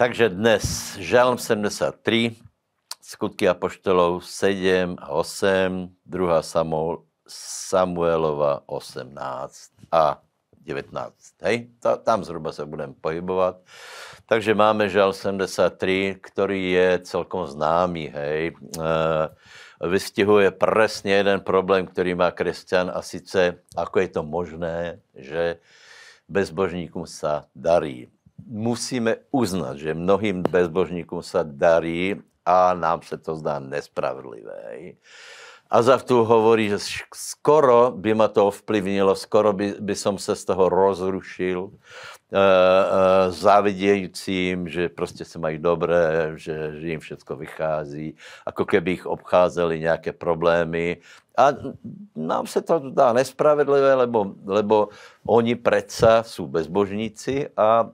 Takže dnes Žalm 73, skutky Apoštolov 7 a 8, 2 Samuel, Samuelova 18 a 19. Hej? Ta, tam zhruba se budeme pohybovat. Takže máme žal 73, který je celkom známý. Hej? E, vystihuje přesně jeden problém, který má křesťan a sice, ako je to možné, že bezbožníkům se darí. Musíme uznat, že mnohým bezbožníkům se darí a nám se to zdá nespravedlivé. Azaftu hovorí, že skoro by ma to ovplyvnilo, skoro by, by som se z toho rozrušil, uh, uh, závidějícím, že prostě se mají dobré, že, že jim všechno vychází, jako keby jich obcházeli nějaké problémy. A nám se to dá nespravedlivé, lebo, lebo oni predsa jsou bezbožníci a, a, a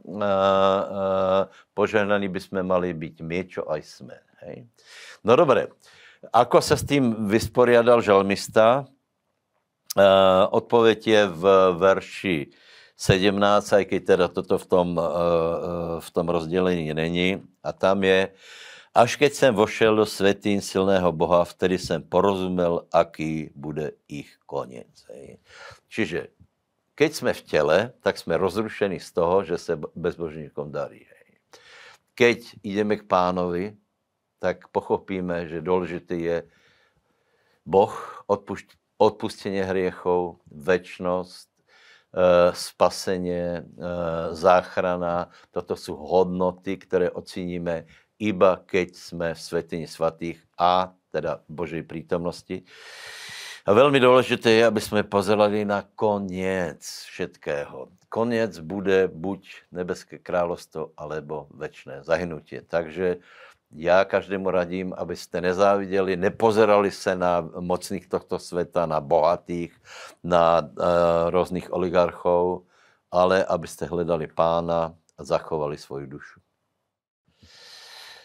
požehnaní bychom mali být my, čo aj jsme. Hej? No dobré, Ako se s tím vysporiadal žalmista? Uh, odpověď je v verši 17, i když teda toto v tom, uh, v tom rozdělení není. A tam je, až keď jsem vošel do světín silného Boha, vtedy jsem porozuměl, aký bude ich konec. Čiže keď jsme v těle, tak jsme rozrušeni z toho, že se bezbožníkom darí. Keď jdeme k pánovi, tak pochopíme, že důležitý je Boh, odpušť, odpustenie hriechov, večnost, e, spaseně, e, záchrana. Toto jsou hodnoty, které oceníme iba keď jsme v světyni svatých a teda Boží přítomnosti. A velmi důležité je, aby jsme pozerali na koniec všetkého. Koniec bude buď nebeské královstvo, alebo večné zahynutí. Takže já každému radím, abyste nezáviděli, nepozerali se na mocných tohto světa, na bohatých, na uh, různých oligarchů, ale abyste hledali pána a zachovali svoji dušu.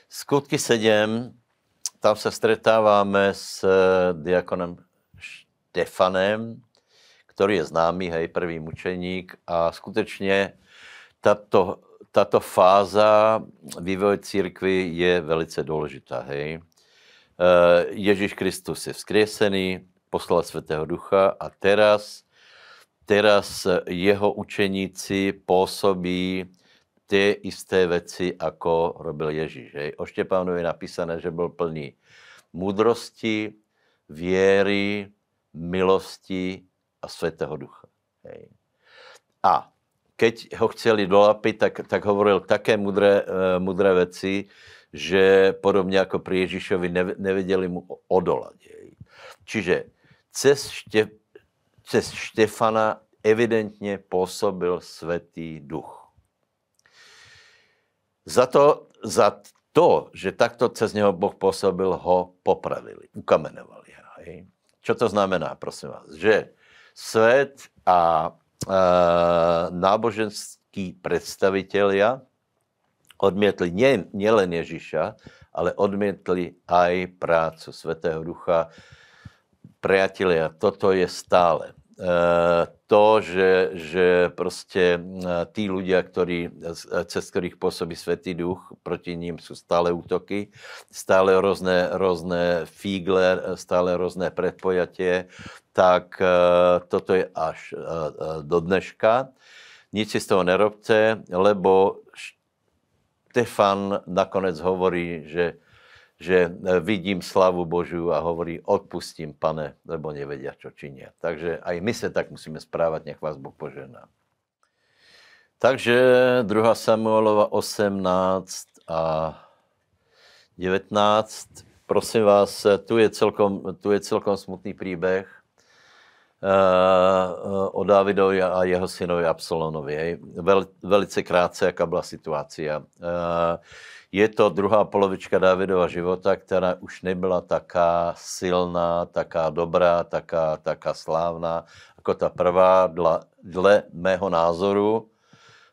Skutky 7, tam se stretáváme s diakonem Štefanem, který je známý, hej, prvý mučeník a skutečně tato tato fáza vývoje církvy je velice důležitá. Hej? Eh, Ježíš Kristus je vzkriesený, poslal Svatého Ducha a teraz, teraz jeho učeníci působí ty isté věci, jako robil Ježíš. Hej? O Štěpánu je napísané, že byl plný moudrosti, věry, milosti a Svatého Ducha. Hej? A keď ho chceli dolapit, tak, tak hovoril také mudré, uh, mudré věci, že podobně jako pri Ježíšovi ne, nevěděli mu odolat. Čiže cez, ště, cez Štefana evidentně působil svatý duch. Za to, za to, že takto cez něho Boh působil, ho popravili, ukamenovali. Hej. Čo to znamená, prosím vás? Že svět a náboženský představitelia odmětli nie, nielen Ježíša, ale odmětli aj prácu Svatého Ducha. Priatelia, toto je stále. E, to, že, že prostě e, tí ľudia, ktorí, cez ktorých pôsobí Svetý Duch, proti ním sú stále útoky, stále různé, různé fígle, stále různé predpojatie, tak toto je až do dneška. Nic si z toho nerobte, lebo Štefan nakonec hovorí, že že eh, vidím slavu Božu a hovorí, odpustím, pane, lebo nevedia, čo činia. Takže aj my se tak musíme správat, nech vás Boh požená. Takže 2. Samuelova 18 a 19. Prosím vás, tu je celkom, tu je celkom smutný příběh o Davidovi a jeho synovi Absalonovi. Vel, velice krátce, jaká byla situace. Uh, je to druhá polovička Davidova života, která už nebyla taká silná, taká dobrá, taká, taká slávná, jako ta prvá, dle, dle mého názoru.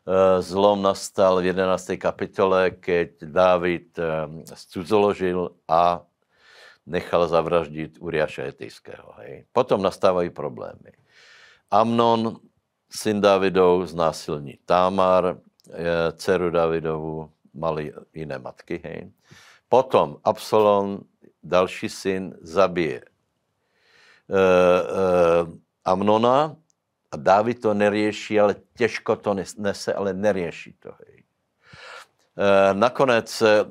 Eh, zlom nastal v 11. kapitole, keď David cudzoložil eh, a nechal zavraždit Uriáša Etejského. Hej. Potom nastávají problémy. Amnon, syn Davidov, znásilní Támar, dceru Davidovu, mali jiné matky, hej. Potom Absalom, další syn, zabije e, e, Amnona a Dávid to nerieší, ale těžko to nese, ale nerieší to, hej. Eh, nakonec eh,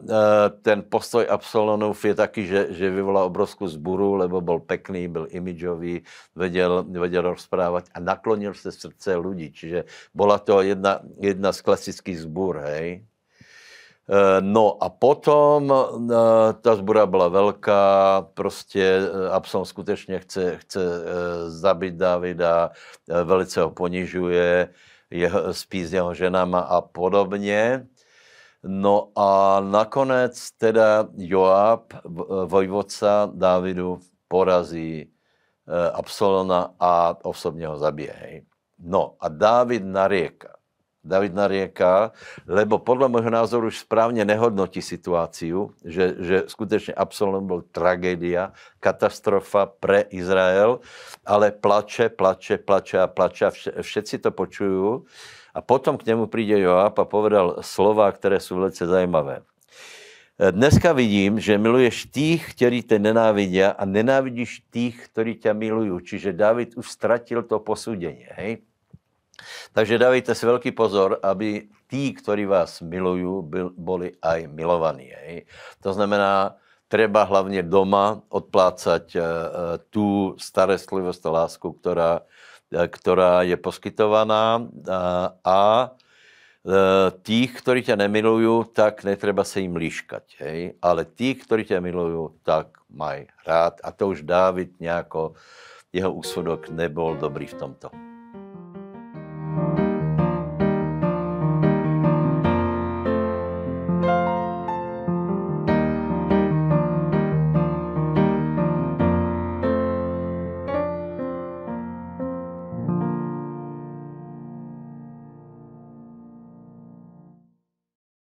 ten postoj Absolonov je taky, že, že vyvolal obrovskou zburu, lebo byl pekný, byl imidžový, vedel, vedel rozprávat a naklonil se srdce lidí. Čiže byla to jedna, jedna z klasických zbur, hej. Eh, no a potom ta zbura byla velká, prostě Absalom skutečně chce, chce zabít Davida, velice ho ponižuje, jeho, spí s jeho ženama a podobně. No a nakonec teda Joab, vojvodca Dávidu, porazí eh, Absalona a osobně ho zabije. Hej. No a Dávid narieka. David narieka, lebo podle mého názoru už správně nehodnotí situaci, že, že skutečně Absalom byl tragédia, katastrofa pre Izrael, ale plače, plače, plače a plače a všetci to počují a potom k němu přijde Joab a povedal slova, které jsou velice zajímavé. Dneska vidím, že miluješ tých, kteří tě nenávidí a nenávidíš tých, kteří tě milují. Čiže David už ztratil to posudění. Hej? Takže dávajte si velký pozor, aby tí, kteří vás milují, byli aj milovaní. Hej? To znamená, treba hlavně doma odplácať uh, tu starostlivost a lásku, která Eh, která je poskytovaná eh, a eh, tých, kteří tě nemilují, tak netreba se jim líškat, hej? ale tí, kteří tě milují, tak mají rád a to už Dávid nějako, jeho úsudok nebyl dobrý v tomto.